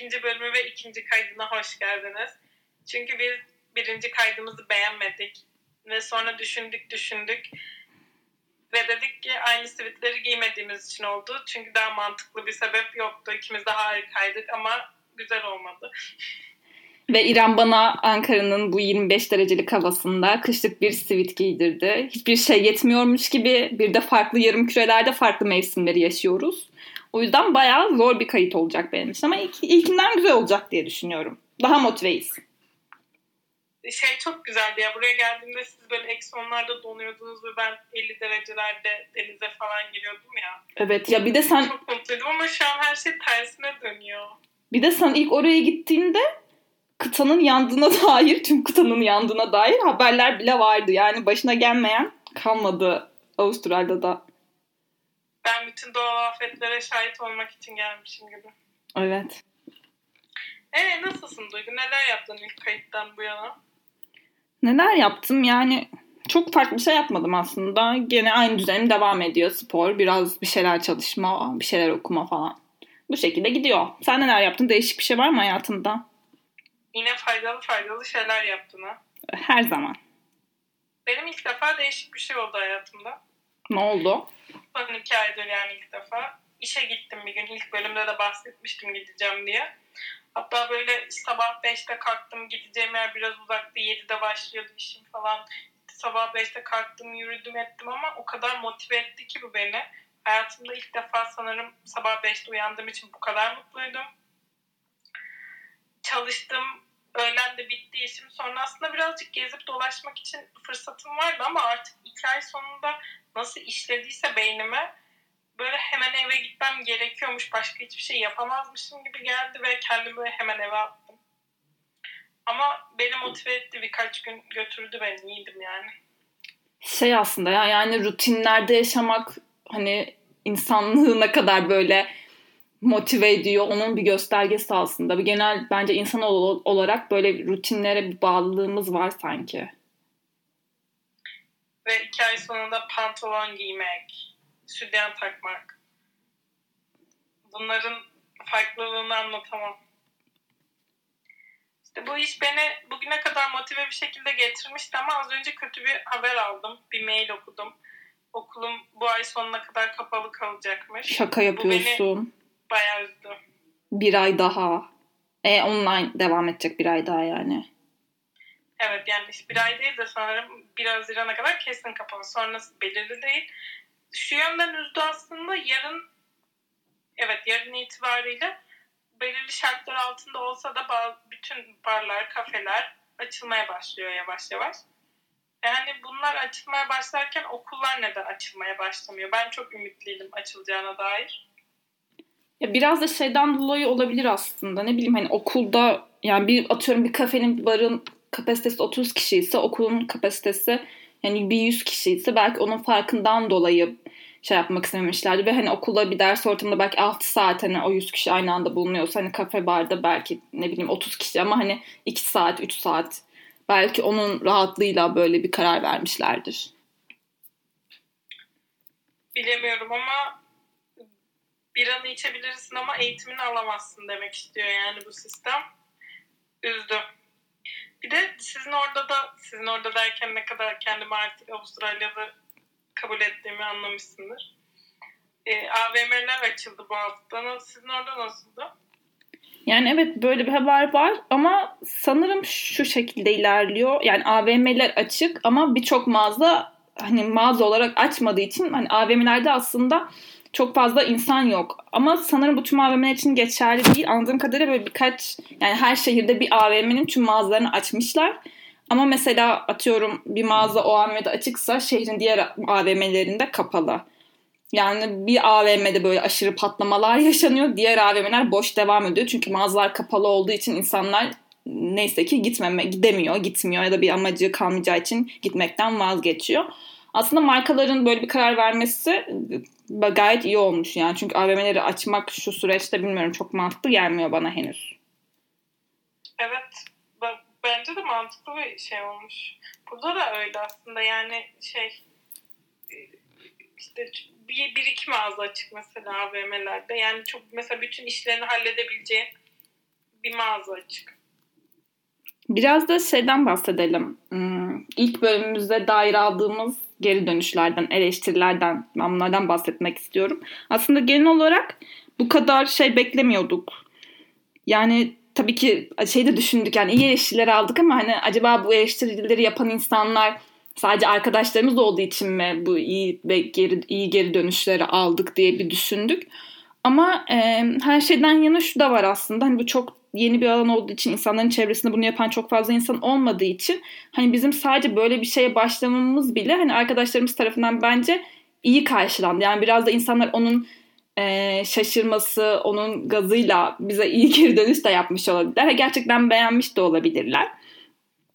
ikinci bölümü ve ikinci kaydına hoş geldiniz. Çünkü biz birinci kaydımızı beğenmedik ve sonra düşündük düşündük ve dedik ki aynı sivitleri giymediğimiz için oldu. Çünkü daha mantıklı bir sebep yoktu. İkimiz de harikaydık ama güzel olmadı. Ve İrem bana Ankara'nın bu 25 derecelik havasında kışlık bir sivit giydirdi. Hiçbir şey yetmiyormuş gibi bir de farklı yarım kürelerde farklı mevsimleri yaşıyoruz. O yüzden bayağı zor bir kayıt olacak benim için ama ilk, ilkinden güzel olacak diye düşünüyorum. Daha motiveyiz. Şey çok güzeldi ya buraya geldiğimde siz böyle eksi onlarda donuyordunuz ve ben 50 derecelerde denize falan giriyordum ya. Evet ya bir de sen... Çok mutluydum ama şu an her şey tersine dönüyor. Bir de sen ilk oraya gittiğinde kıtanın yandığına dair, tüm kıtanın yandığına dair haberler bile vardı. Yani başına gelmeyen kalmadı Avustralya'da. Ben bütün doğal afetlere şahit olmak için gelmişim gibi. Evet. Ee nasılsın Duygu? Neler yaptın ilk kayıttan bu yana? Neler yaptım? Yani çok farklı bir şey yapmadım aslında. Gene aynı düzenim devam ediyor. Spor, biraz bir şeyler çalışma, bir şeyler okuma falan. Bu şekilde gidiyor. Sen neler yaptın? Değişik bir şey var mı hayatında? Yine faydalı faydalı şeyler yaptın ha. Her zaman. Benim ilk defa değişik bir şey oldu hayatımda. Ne oldu? Son iki aydır yani ilk defa. İşe gittim bir gün. İlk bölümde de bahsetmiştim gideceğim diye. Hatta böyle sabah 5'te kalktım. Gideceğim yer biraz uzaktı. 7'de başlıyordu işim falan. Sabah 5'te kalktım, yürüdüm ettim ama o kadar motive etti ki bu beni. Hayatımda ilk defa sanırım sabah 5'te uyandığım için bu kadar mutluydum. Çalıştım, öğlen de bitti işim. Sonra aslında birazcık gezip dolaşmak için fırsatım vardı ama artık iki ay sonunda nasıl işlediyse beynime böyle hemen eve gitmem gerekiyormuş. Başka hiçbir şey yapamazmışım gibi geldi ve kendimi böyle hemen eve attım. Ama beni motive etti birkaç gün götürdü ben iyiydim yani. Şey aslında ya yani rutinlerde yaşamak hani insanlığı ne kadar böyle motive ediyor. Onun bir göstergesi aslında. Bir genel bence insan olarak böyle rutinlere bir bağlılığımız var sanki. Ve iki ay sonunda pantolon giymek, sütyen takmak. Bunların farklılığını anlatamam. İşte bu iş beni bugüne kadar motive bir şekilde getirmişti ama az önce kötü bir haber aldım. Bir mail okudum. Okulum bu ay sonuna kadar kapalı kalacakmış. Şaka yapıyorsun. Bayağı üzdü. Bir ay daha. E online devam edecek bir ay daha yani. Evet yani bir ay değil de sanırım bir Haziran'a kadar kesin kapalı. Sonrası belirli değil. Şu yönden üzdü aslında yarın evet yarın itibariyle belirli şartlar altında olsa da bütün barlar, kafeler açılmaya başlıyor yavaş yavaş. Yani bunlar açılmaya başlarken okullar neden açılmaya başlamıyor? Ben çok ümitliydim açılacağına dair. Ya biraz da şeyden dolayı olabilir aslında. Ne bileyim hani okulda yani bir atıyorum bir kafenin barın kapasitesi 30 kişi ise okulun kapasitesi yani bir 100 kişi ise belki onun farkından dolayı şey yapmak istememişlerdi ve hani okulda bir ders ortamında belki 6 saat hani o 100 kişi aynı anda bulunuyorsa hani kafe barda belki ne bileyim 30 kişi ama hani 2 saat 3 saat belki onun rahatlığıyla böyle bir karar vermişlerdir. Bilemiyorum ama bir anı içebilirsin ama eğitimini alamazsın demek istiyor yani bu sistem. Üzdü. Bir de sizin orada da sizin orada derken ne kadar kendimi artık Avustralya'da kabul ettiğimi anlamışsındır. E, AVM'ler açıldı bu hafta. Sizin orada nasıldı? Yani evet böyle bir haber var ama sanırım şu şekilde ilerliyor. Yani AVM'ler açık ama birçok mağaza hani mağaza olarak açmadığı için hani AVM'lerde aslında çok fazla insan yok. Ama sanırım bu tüm AVM'ler için geçerli değil. Anladığım kadarıyla böyle birkaç yani her şehirde bir AVM'nin tüm mağazalarını açmışlar. Ama mesela atıyorum bir mağaza o AVM'de açıksa şehrin diğer AVM'lerinde kapalı. Yani bir AVM'de böyle aşırı patlamalar yaşanıyor. Diğer AVM'ler boş devam ediyor. Çünkü mağazalar kapalı olduğu için insanlar neyse ki gitmeme, gidemiyor, gitmiyor ya da bir amacı kalmayacağı için gitmekten vazgeçiyor. Aslında markaların böyle bir karar vermesi gayet iyi olmuş yani. Çünkü AVM'leri açmak şu süreçte bilmiyorum çok mantıklı gelmiyor bana henüz. Evet. Bence de mantıklı bir şey olmuş. Burada da öyle aslında yani şey işte bir, bir iki mağaza açık mesela AVM'lerde. Yani çok mesela bütün işlerini halledebileceğin bir mağaza açık. Biraz da şeyden bahsedelim. Hmm, ilk bölümümüzde dair aldığımız geri dönüşlerden, eleştirilerden, ben bunlardan bahsetmek istiyorum. Aslında genel olarak bu kadar şey beklemiyorduk. Yani tabii ki şey de düşündük yani iyi eleştiriler aldık ama hani acaba bu eleştirileri yapan insanlar sadece arkadaşlarımız olduğu için mi bu iyi ve geri, iyi geri dönüşleri aldık diye bir düşündük. Ama e, her şeyden yana şu da var aslında. Hani bu çok yeni bir alan olduğu için insanların çevresinde bunu yapan çok fazla insan olmadığı için hani bizim sadece böyle bir şeye başlamamız bile hani arkadaşlarımız tarafından bence iyi karşılandı. Yani biraz da insanlar onun e, şaşırması, onun gazıyla bize iyi geri dönüş de yapmış olabilirler. Gerçekten beğenmiş de olabilirler.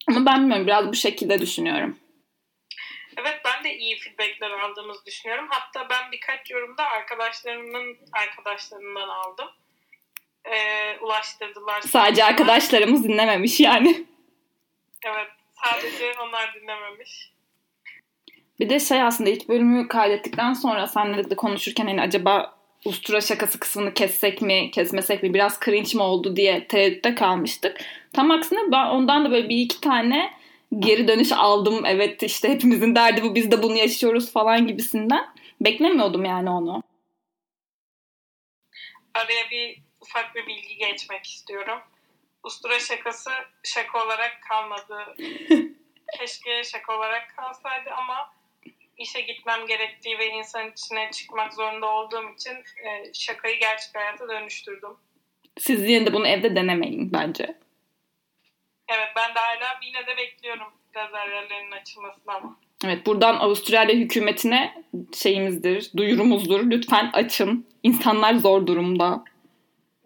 Ama ben bilmiyorum biraz bu şekilde düşünüyorum. Evet ben de iyi feedbackler aldığımızı düşünüyorum. Hatta ben birkaç yorumda arkadaşlarımın arkadaşlarından aldım. Ee, ulaştırdılar. Sadece arkadaşlarımız dinlememiş yani. Evet sadece onlar dinlememiş. Bir de şey aslında ilk bölümü kaydettikten sonra senle de konuşurken hani acaba ustura şakası kısmını kessek mi kesmesek mi biraz cringe mi oldu diye tereddütte kalmıştık. Tam aksine ben ondan da böyle bir iki tane geri dönüş aldım. Evet işte hepimizin derdi bu biz de bunu yaşıyoruz falan gibisinden. Beklemiyordum yani onu. Araya bir ufak bir bilgi geçmek istiyorum. Ustura şakası şaka olarak kalmadı. Keşke şaka olarak kalsaydı ama işe gitmem gerektiği ve insan içine çıkmak zorunda olduğum için e, şakayı gerçek hayata dönüştürdüm. Siz yine de bunu evde denemeyin bence. Evet ben de hala yine de bekliyorum lazerlerinin açılmasını ama. Evet buradan Avustralya hükümetine şeyimizdir, duyurumuzdur. Lütfen açın. İnsanlar zor durumda.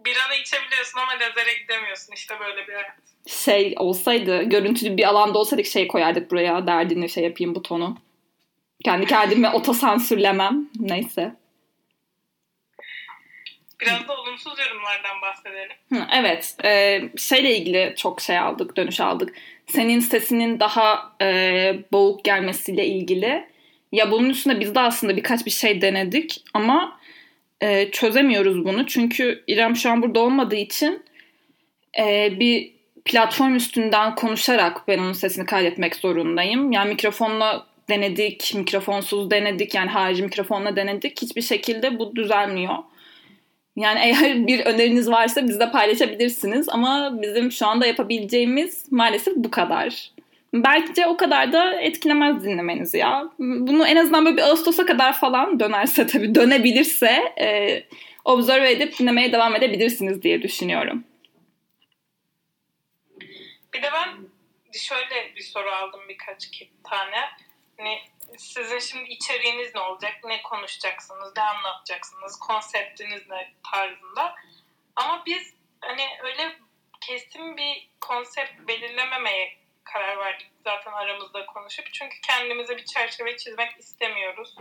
Bir ana içebiliyorsun ama lazere gidemiyorsun. İşte böyle bir hayat. Şey olsaydı, görüntülü bir alanda olsaydık şey koyardık buraya. Derdini şey yapayım butonu. Kendi kendime otosansürlemem. Neyse. Biraz da olumsuz yorumlardan bahsedelim. Hı, evet. E, şeyle ilgili çok şey aldık, dönüş aldık. Senin sesinin daha e, boğuk gelmesiyle ilgili. Ya bunun üstüne biz de aslında birkaç bir şey denedik ama e, çözemiyoruz bunu. Çünkü İrem şu an burada olmadığı için e, bir platform üstünden konuşarak ben onun sesini kaydetmek zorundayım. Yani mikrofonla denedik, mikrofonsuz denedik yani harici mikrofonla denedik. Hiçbir şekilde bu düzelmiyor. Yani eğer bir öneriniz varsa bizle paylaşabilirsiniz ama bizim şu anda yapabileceğimiz maalesef bu kadar. Belki de o kadar da etkilemez dinlemenizi ya. Bunu en azından böyle bir Ağustos'a kadar falan dönerse tabii dönebilirse e, observe edip dinlemeye devam edebilirsiniz diye düşünüyorum. Bir de ben şöyle bir soru aldım birkaç tane. Hani sizin şimdi içeriğiniz ne olacak? Ne konuşacaksınız? Ne anlatacaksınız? Konseptiniz ne tarzında? Ama biz hani öyle kesin bir konsept belirlememeye karar verdik zaten aramızda konuşup. Çünkü kendimize bir çerçeve çizmek istemiyoruz.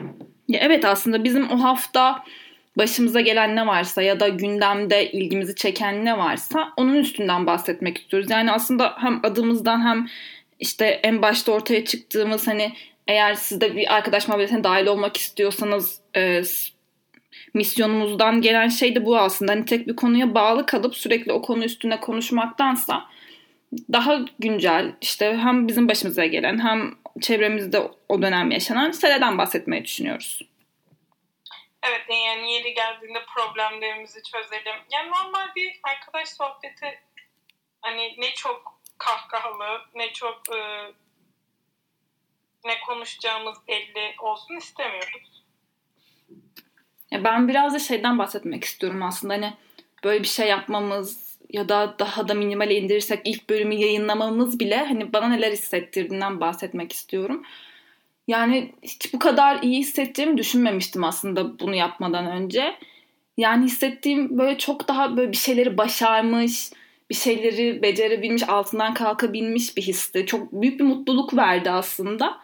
Ya evet aslında bizim o hafta başımıza gelen ne varsa ya da gündemde ilgimizi çeken ne varsa onun üstünden bahsetmek istiyoruz. Yani aslında hem adımızdan hem işte en başta ortaya çıktığımız hani eğer siz de bir arkadaş muhabbetine dahil olmak istiyorsanız e, misyonumuzdan gelen şey de bu aslında. Hani tek bir konuya bağlı kalıp sürekli o konu üstüne konuşmaktansa daha güncel işte hem bizim başımıza gelen hem çevremizde o dönem yaşanan seleden bahsetmeyi düşünüyoruz. Evet yani yeri geldiğinde problemlerimizi çözelim. Yani normal bir arkadaş sohbeti hani ne çok kahkahalı ne çok e, ne konuşacağımız belli olsun istemiyoruz. Ya ben biraz da şeyden bahsetmek istiyorum aslında hani böyle bir şey yapmamız ya da daha da minimale indirirsek ilk bölümü yayınlamamız bile hani bana neler hissettirdiğinden bahsetmek istiyorum. Yani hiç bu kadar iyi hissettiğimi düşünmemiştim aslında bunu yapmadan önce. Yani hissettiğim böyle çok daha böyle bir şeyleri başarmış, bir şeyleri becerebilmiş, altından kalkabilmiş bir histi. Çok büyük bir mutluluk verdi aslında.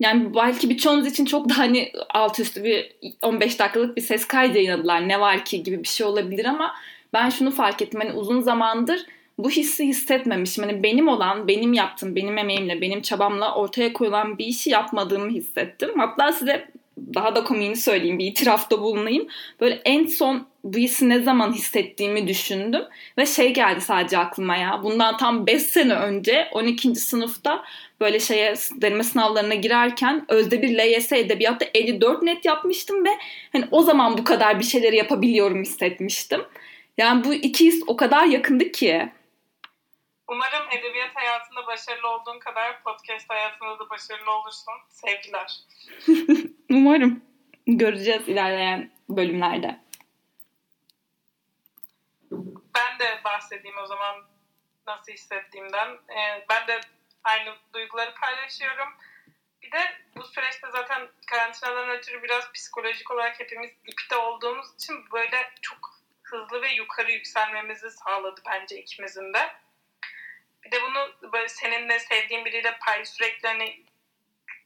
Yani belki birçoğunuz için çok da hani alt üstü bir 15 dakikalık bir ses kaydı yayınladılar. Ne var ki gibi bir şey olabilir ama ben şunu fark ettim. Hani uzun zamandır bu hissi hissetmemişim. Hani benim olan, benim yaptığım, benim emeğimle, benim çabamla ortaya koyulan bir işi yapmadığımı hissettim. Hatta size daha da komiğini söyleyeyim, bir itirafta bulunayım. Böyle en son bu hissi ne zaman hissettiğimi düşündüm ve şey geldi sadece aklıma ya. Bundan tam 5 sene önce 12. sınıfta böyle şeye deneme sınavlarına girerken özde bir LYS edebiyatta 54 net yapmıştım ve hani o zaman bu kadar bir şeyleri yapabiliyorum hissetmiştim. Yani bu iki his o kadar yakındı ki. Umarım edebiyat hayatında başarılı olduğun kadar podcast hayatında da başarılı olursun. Sevgiler. Umarım. Göreceğiz ilerleyen bölümlerde. Ben de bahsedeyim o zaman nasıl hissettiğimden. Ee, ben de aynı duyguları paylaşıyorum. Bir de bu süreçte zaten karantinadan ötürü biraz psikolojik olarak hepimiz dipte olduğumuz için böyle çok hızlı ve yukarı yükselmemizi sağladı bence ikimizin de. Bir de bunu böyle seninle sevdiğin biriyle pay sürekli hani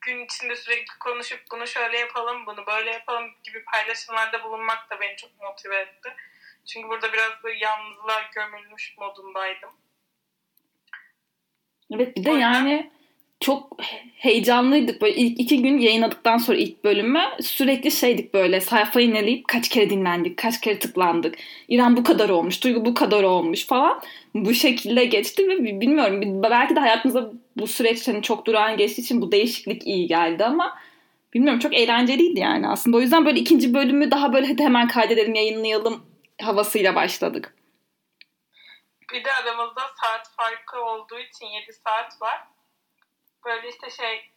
gün içinde sürekli konuşup bunu şöyle yapalım, bunu böyle yapalım gibi paylaşımlarda bulunmak da beni çok motive etti. Çünkü burada biraz da yalnızlığa gömülmüş modundaydım. Evet bir de yani çok heyecanlıydık. Böyle ilk iki gün yayınladıktan sonra ilk bölümü sürekli şeydik böyle sayfayı ineleyip kaç kere dinlendik, kaç kere tıklandık. İran bu kadar olmuş, Duygu bu kadar olmuş falan. Bu şekilde geçti ve bilmiyorum belki de hayatımızda bu süreç hani çok durağan geçtiği için bu değişiklik iyi geldi ama bilmiyorum çok eğlenceliydi yani aslında. O yüzden böyle ikinci bölümü daha böyle hadi hemen kaydedelim, yayınlayalım havasıyla başladık. Bir de aramızda saat farkı olduğu için 7 saat var böyle işte şey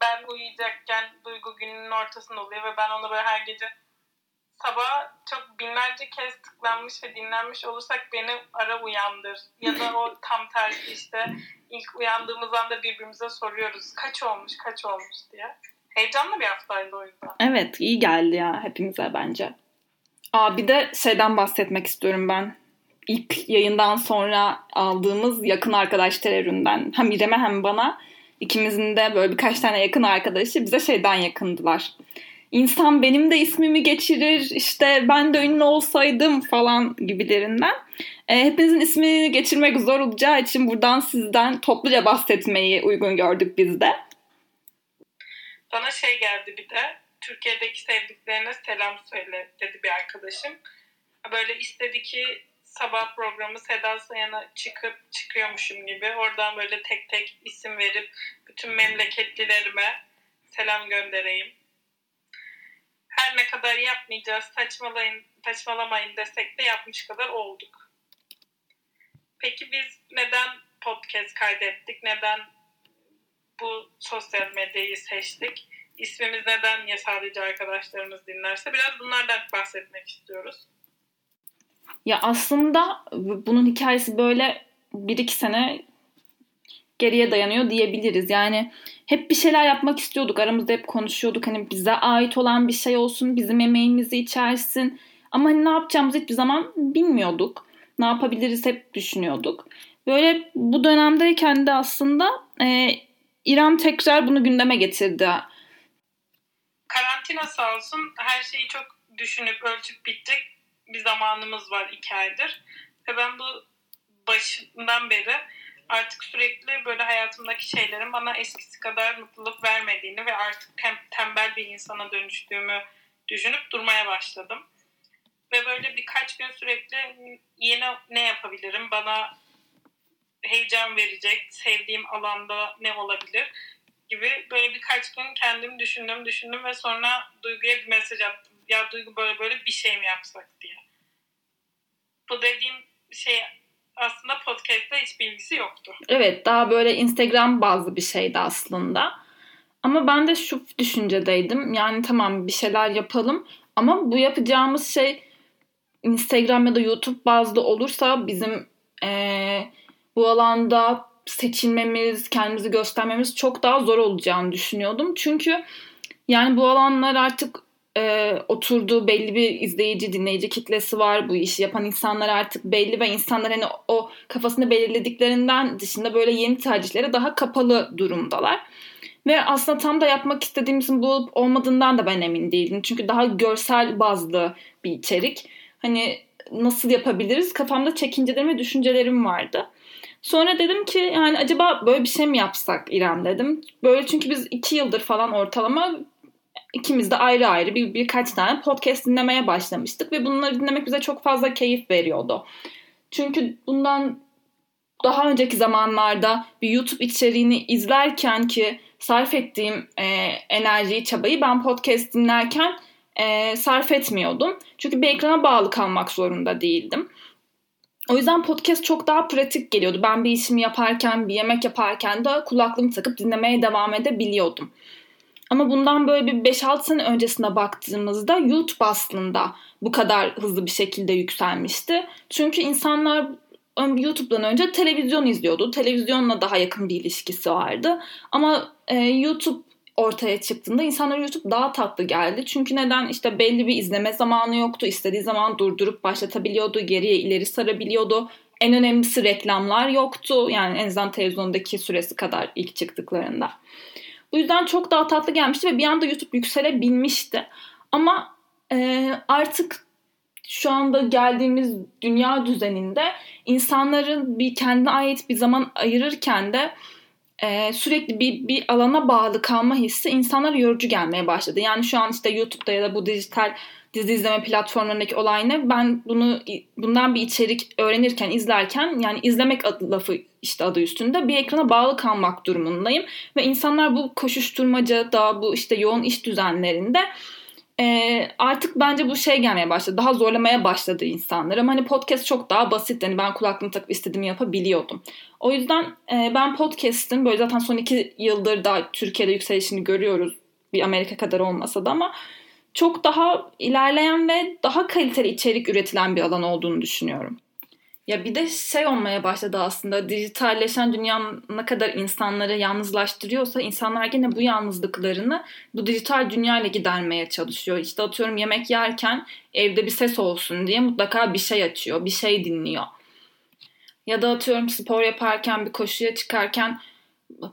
ben uyuyacakken Duygu gününün ortasında oluyor ve ben onu böyle her gece sabah çok binlerce kez tıklanmış ve dinlenmiş olursak beni ara uyandır. Ya da o tam tersi işte ilk uyandığımız anda birbirimize soruyoruz kaç olmuş kaç olmuş diye. Heyecanlı bir haftaydı o yüzden. Evet iyi geldi ya hepimize bence. Aa, bir de şeyden bahsetmek istiyorum ben ilk yayından sonra aldığımız yakın arkadaş teröründen hem İrem'e hem bana ikimizin de böyle birkaç tane yakın arkadaşı bize şeyden yakındılar. İnsan benim de ismimi geçirir işte ben de ünlü olsaydım falan gibilerinden. E, hepinizin ismini geçirmek zor olacağı için buradan sizden topluca bahsetmeyi uygun gördük biz de. Bana şey geldi bir de Türkiye'deki sevdiklerine selam söyle dedi bir arkadaşım. Böyle istedi ki sabah programı Seda Sayan'a çıkıp çıkıyormuşum gibi oradan böyle tek tek isim verip bütün memleketlilerime selam göndereyim. Her ne kadar yapmayacağız, saçmalayın, saçmalamayın desek de yapmış kadar olduk. Peki biz neden podcast kaydettik? Neden bu sosyal medyayı seçtik? İsmimiz neden ya sadece arkadaşlarımız dinlerse? Biraz bunlardan bahsetmek istiyoruz. Ya aslında bunun hikayesi böyle bir iki sene geriye dayanıyor diyebiliriz. Yani hep bir şeyler yapmak istiyorduk. Aramızda hep konuşuyorduk. Hani bize ait olan bir şey olsun, bizim emeğimizi içersin. Ama hani ne yapacağımızı hiçbir zaman bilmiyorduk. Ne yapabiliriz hep düşünüyorduk. Böyle bu dönemdeyken de aslında e, İrem tekrar bunu gündeme getirdi. Karantina sağ olsun her şeyi çok düşünüp ölçüp bittik bir zamanımız var iki aydır. Ve ben bu başından beri artık sürekli böyle hayatımdaki şeylerin bana eskisi kadar mutluluk vermediğini ve artık tem, tembel bir insana dönüştüğümü düşünüp durmaya başladım. Ve böyle birkaç gün sürekli yeni ne yapabilirim, bana heyecan verecek, sevdiğim alanda ne olabilir gibi böyle birkaç gün kendim düşündüm düşündüm ve sonra Duygu'ya bir mesaj attım ya Duygu böyle böyle bir şey mi yapsak diye. Bu dediğim şey aslında podcast'te hiç bilgisi yoktu. Evet daha böyle Instagram bazlı bir şeydi aslında. Ama ben de şu düşüncedeydim. Yani tamam bir şeyler yapalım ama bu yapacağımız şey Instagram ya da YouTube bazlı olursa bizim ee, bu alanda seçilmemiz, kendimizi göstermemiz çok daha zor olacağını düşünüyordum. Çünkü yani bu alanlar artık e, oturduğu belli bir izleyici, dinleyici kitlesi var. Bu işi yapan insanlar artık belli ve insanlar hani o kafasını belirlediklerinden dışında böyle yeni tercihlere daha kapalı durumdalar. Ve aslında tam da yapmak istediğimizin bu olup olmadığından da ben emin değilim. Çünkü daha görsel bazlı bir içerik. Hani nasıl yapabiliriz? Kafamda çekincelerim ve düşüncelerim vardı. Sonra dedim ki yani acaba böyle bir şey mi yapsak İrem dedim. Böyle çünkü biz iki yıldır falan ortalama ikimiz de ayrı ayrı bir, birkaç tane podcast dinlemeye başlamıştık ve bunları dinlemek bize çok fazla keyif veriyordu. Çünkü bundan daha önceki zamanlarda bir YouTube içeriğini izlerken ki sarf ettiğim e, enerjiyi, çabayı ben podcast dinlerken e, sarf etmiyordum. Çünkü bir ekrana bağlı kalmak zorunda değildim. O yüzden podcast çok daha pratik geliyordu. Ben bir işimi yaparken, bir yemek yaparken de kulaklığımı takıp dinlemeye devam edebiliyordum. Ama bundan böyle bir 5-6 sene öncesine baktığımızda YouTube aslında bu kadar hızlı bir şekilde yükselmişti. Çünkü insanlar YouTube'dan önce televizyon izliyordu. Televizyonla daha yakın bir ilişkisi vardı. Ama e, YouTube ortaya çıktığında insanlara YouTube daha tatlı geldi. Çünkü neden? İşte belli bir izleme zamanı yoktu. İstediği zaman durdurup başlatabiliyordu. Geriye ileri sarabiliyordu. En önemlisi reklamlar yoktu. Yani en azından televizyondaki süresi kadar ilk çıktıklarında. Bu yüzden çok daha tatlı gelmişti ve bir anda YouTube yükselebilmişti. Ama e, artık şu anda geldiğimiz dünya düzeninde insanların bir kendine ait bir zaman ayırırken de e, sürekli bir, bir alana bağlı kalma hissi insanlara yorucu gelmeye başladı. Yani şu an işte YouTube'da ya da bu dijital dizi izleme platformlarındaki olay ne? Ben bunu bundan bir içerik öğrenirken, izlerken yani izlemek adı, lafı işte adı üstünde bir ekrana bağlı kalmak durumundayım. Ve insanlar bu koşuşturmaca da bu işte yoğun iş düzenlerinde e, artık bence bu şey gelmeye başladı. Daha zorlamaya başladı insanlar. Ama hani podcast çok daha basit. Yani ben kulaklığımı takıp istediğimi yapabiliyordum. O yüzden e, ben podcast'in böyle zaten son iki yıldır da Türkiye'de yükselişini görüyoruz. Bir Amerika kadar olmasa da ama çok daha ilerleyen ve daha kaliteli içerik üretilen bir alan olduğunu düşünüyorum. Ya bir de şey olmaya başladı aslında dijitalleşen dünya ne kadar insanları yalnızlaştırıyorsa insanlar yine bu yalnızlıklarını bu dijital dünya ile gidermeye çalışıyor. İşte atıyorum yemek yerken evde bir ses olsun diye mutlaka bir şey açıyor, bir şey dinliyor. Ya da atıyorum spor yaparken bir koşuya çıkarken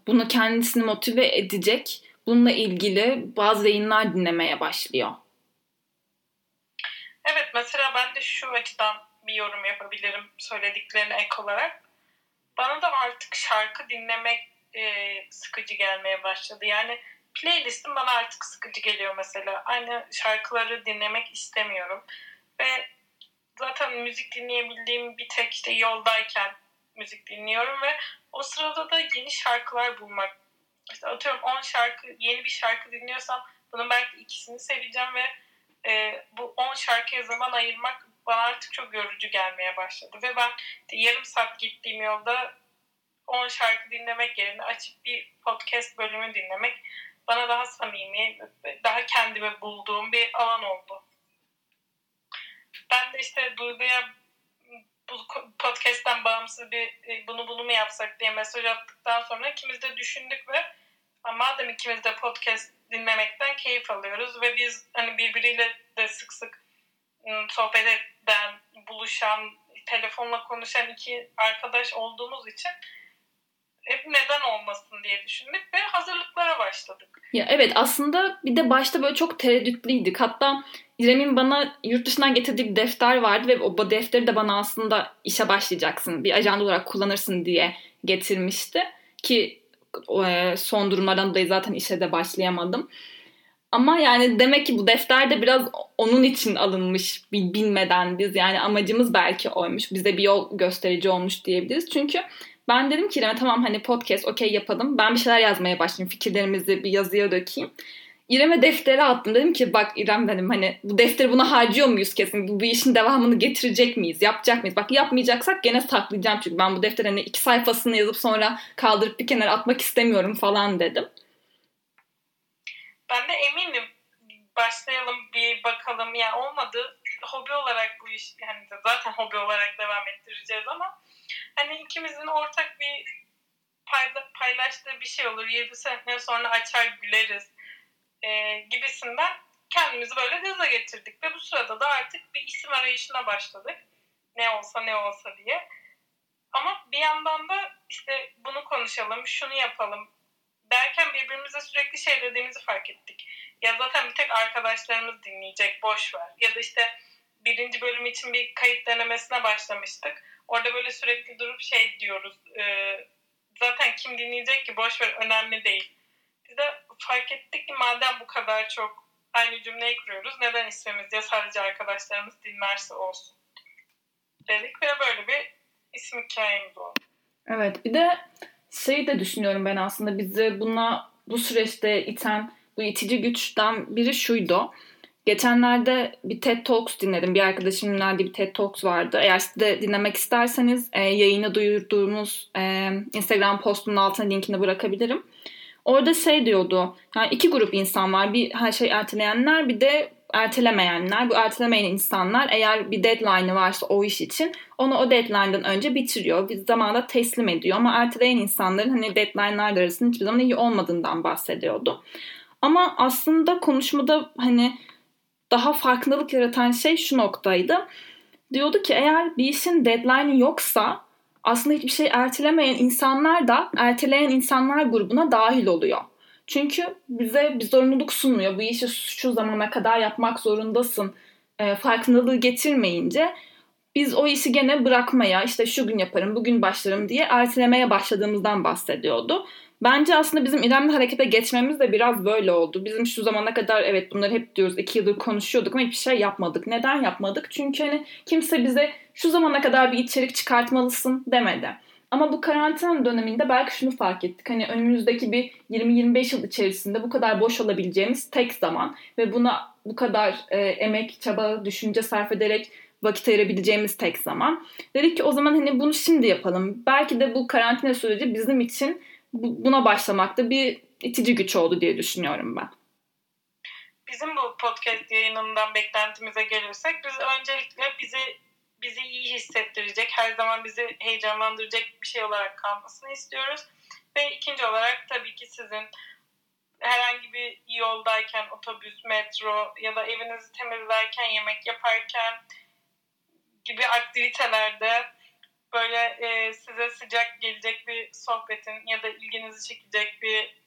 bunu kendisini motive edecek bununla ilgili bazı yayınlar dinlemeye başlıyor. Evet mesela ben de şu açıdan bir yorum yapabilirim söylediklerine ek olarak. Bana da artık şarkı dinlemek e, sıkıcı gelmeye başladı. Yani playlistim bana artık sıkıcı geliyor mesela. Aynı şarkıları dinlemek istemiyorum. Ve zaten müzik dinleyebildiğim bir tek işte yoldayken müzik dinliyorum ve o sırada da yeni şarkılar bulmak. İşte atıyorum 10 şarkı, yeni bir şarkı dinliyorsam bunun belki ikisini seveceğim ve e, bu 10 şarkıya zaman ayırmak bana artık çok yorucu gelmeye başladı. Ve ben yarım saat gittiğim yolda 10 şarkı dinlemek yerine açıp bir podcast bölümü dinlemek bana daha samimi, daha kendimi bulduğum bir alan oldu. Ben de işte Duygu'ya bu podcast'ten bağımsız bir e, bunu bunu mu yapsak diye mesaj attıktan sonra ikimiz de düşündük ve madem ikimiz de podcast dinlemekten keyif alıyoruz ve biz hani birbiriyle de sık sık ıı, sohbet eden, buluşan, telefonla konuşan iki arkadaş olduğumuz için hep neden olmasın diye düşündük ve hazırlıklara başladık. Ya evet aslında bir de başta böyle çok tereddütlüydük. Hatta İrem'in bana yurt dışından getirdiği bir defter vardı ve o defteri de bana aslında işe başlayacaksın, bir ajanda olarak kullanırsın diye getirmişti. Ki e, son durumlardan dolayı zaten işe de başlayamadım. Ama yani demek ki bu defter de biraz onun için alınmış bilmeden biz yani amacımız belki oymuş. Bize bir yol gösterici olmuş diyebiliriz. Çünkü ben dedim ki İrem'e tamam hani podcast okey yapalım. Ben bir şeyler yazmaya başlayayım. Fikirlerimizi bir yazıya dökeyim. İrem'e defteri attım. Dedim ki bak İrem dedim hani bu defteri buna harcıyor muyuz kesin? Bu, bu işin devamını getirecek miyiz? Yapacak mıyız? Bak yapmayacaksak gene saklayacağım çünkü ben bu defterin hani iki sayfasını yazıp sonra kaldırıp bir kenara atmak istemiyorum falan dedim. Ben de eminim başlayalım bir bakalım ya olmadı hobi olarak bu iş yani zaten hobi olarak devam ettireceğiz ama hani ikimizin ortak bir paylaştığı bir şey olur. 7 sene sonra açar güleriz e, gibisinden kendimizi böyle gaza getirdik. Ve bu sırada da artık bir isim arayışına başladık. Ne olsa ne olsa diye. Ama bir yandan da işte bunu konuşalım, şunu yapalım derken birbirimize sürekli şey dediğimizi fark ettik. Ya zaten bir tek arkadaşlarımız dinleyecek, boş ver. Ya da işte birinci bölüm için bir kayıt denemesine başlamıştık. Orada böyle sürekli durup şey diyoruz. E, zaten kim dinleyecek ki boş ver önemli değil. Biz de fark ettik ki madem bu kadar çok aynı cümleyi kuruyoruz. Neden ismimiz diye sadece arkadaşlarımız dinlerse olsun dedik ve böyle bir isim hikayemiz oldu. Evet bir de şey de düşünüyorum ben aslında bizi buna bu süreçte iten bu itici güçten biri şuydu. Geçenlerde bir TED Talks dinledim. Bir arkadaşımın dinlediği bir TED Talks vardı. Eğer siz de dinlemek isterseniz e, yayını duyurduğumuz e, Instagram postunun altına linkini bırakabilirim. Orada şey diyordu. Yani iki grup insan var. Bir her şey erteleyenler bir de ertelemeyenler. Bu ertelemeyen insanlar eğer bir deadline'ı varsa o iş için onu o deadline'dan önce bitiriyor. Bir zamanda teslim ediyor. Ama erteleyen insanların hani deadline'lar arasında hiçbir zaman iyi olmadığından bahsediyordu. Ama aslında konuşmada hani daha farkındalık yaratan şey şu noktaydı. Diyordu ki eğer bir işin deadline'ı yoksa aslında hiçbir şey ertelemeyen insanlar da erteleyen insanlar grubuna dahil oluyor. Çünkü bize bir zorunluluk sunmuyor. Bu işi şu zamana kadar yapmak zorundasın e, farkındalığı getirmeyince biz o işi gene bırakmaya işte şu gün yaparım bugün başlarım diye ertelemeye başladığımızdan bahsediyordu. Bence aslında bizim İrem'le harekete geçmemiz de biraz böyle oldu. Bizim şu zamana kadar evet bunları hep diyoruz iki yıldır konuşuyorduk ama hiçbir şey yapmadık. Neden yapmadık? Çünkü hani kimse bize şu zamana kadar bir içerik çıkartmalısın demedi. Ama bu karantina döneminde belki şunu fark ettik. Hani önümüzdeki bir 20-25 yıl içerisinde bu kadar boş olabileceğimiz tek zaman ve buna bu kadar e, emek, çaba, düşünce sarf ederek vakit ayırabileceğimiz tek zaman. Dedik ki o zaman hani bunu şimdi yapalım. Belki de bu karantina süreci bizim için buna başlamakta bir itici güç oldu diye düşünüyorum ben. Bizim bu podcast yayınından beklentimize gelirsek biz öncelikle bizi bizi iyi hissettirecek, her zaman bizi heyecanlandıracak bir şey olarak kalmasını istiyoruz. Ve ikinci olarak tabii ki sizin herhangi bir yoldayken otobüs, metro ya da evinizi temizlerken, yemek yaparken gibi aktivitelerde böyle e, size sıcak gelecek bir sohbetin ya da ilginizi çekecek bir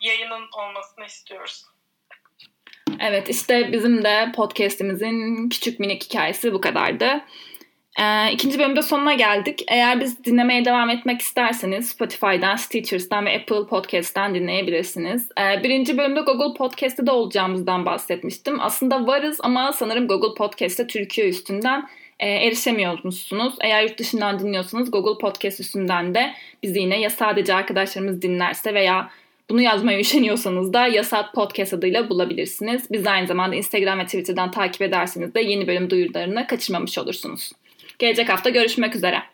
yayının olmasını istiyoruz. Evet işte bizim de podcastimizin küçük minik hikayesi bu kadardı. Ee, ikinci bölümde sonuna geldik. Eğer biz dinlemeye devam etmek isterseniz Spotify'dan, Stitchers'tan ve Apple Podcast'ten dinleyebilirsiniz. Ee, birinci bölümde Google Podcast'te de olacağımızdan bahsetmiştim. Aslında varız ama sanırım Google Podcast'te Türkiye üstünden e, erişemiyormuşsunuz. Eğer yurt dışından dinliyorsanız Google Podcast üstünden de bizi yine ya sadece arkadaşlarımız dinlerse veya bunu yazmaya üşeniyorsanız da Yasat Podcast adıyla bulabilirsiniz. Biz aynı zamanda Instagram ve Twitter'dan takip ederseniz de yeni bölüm duyurularını kaçırmamış olursunuz. Gelecek hafta görüşmek üzere.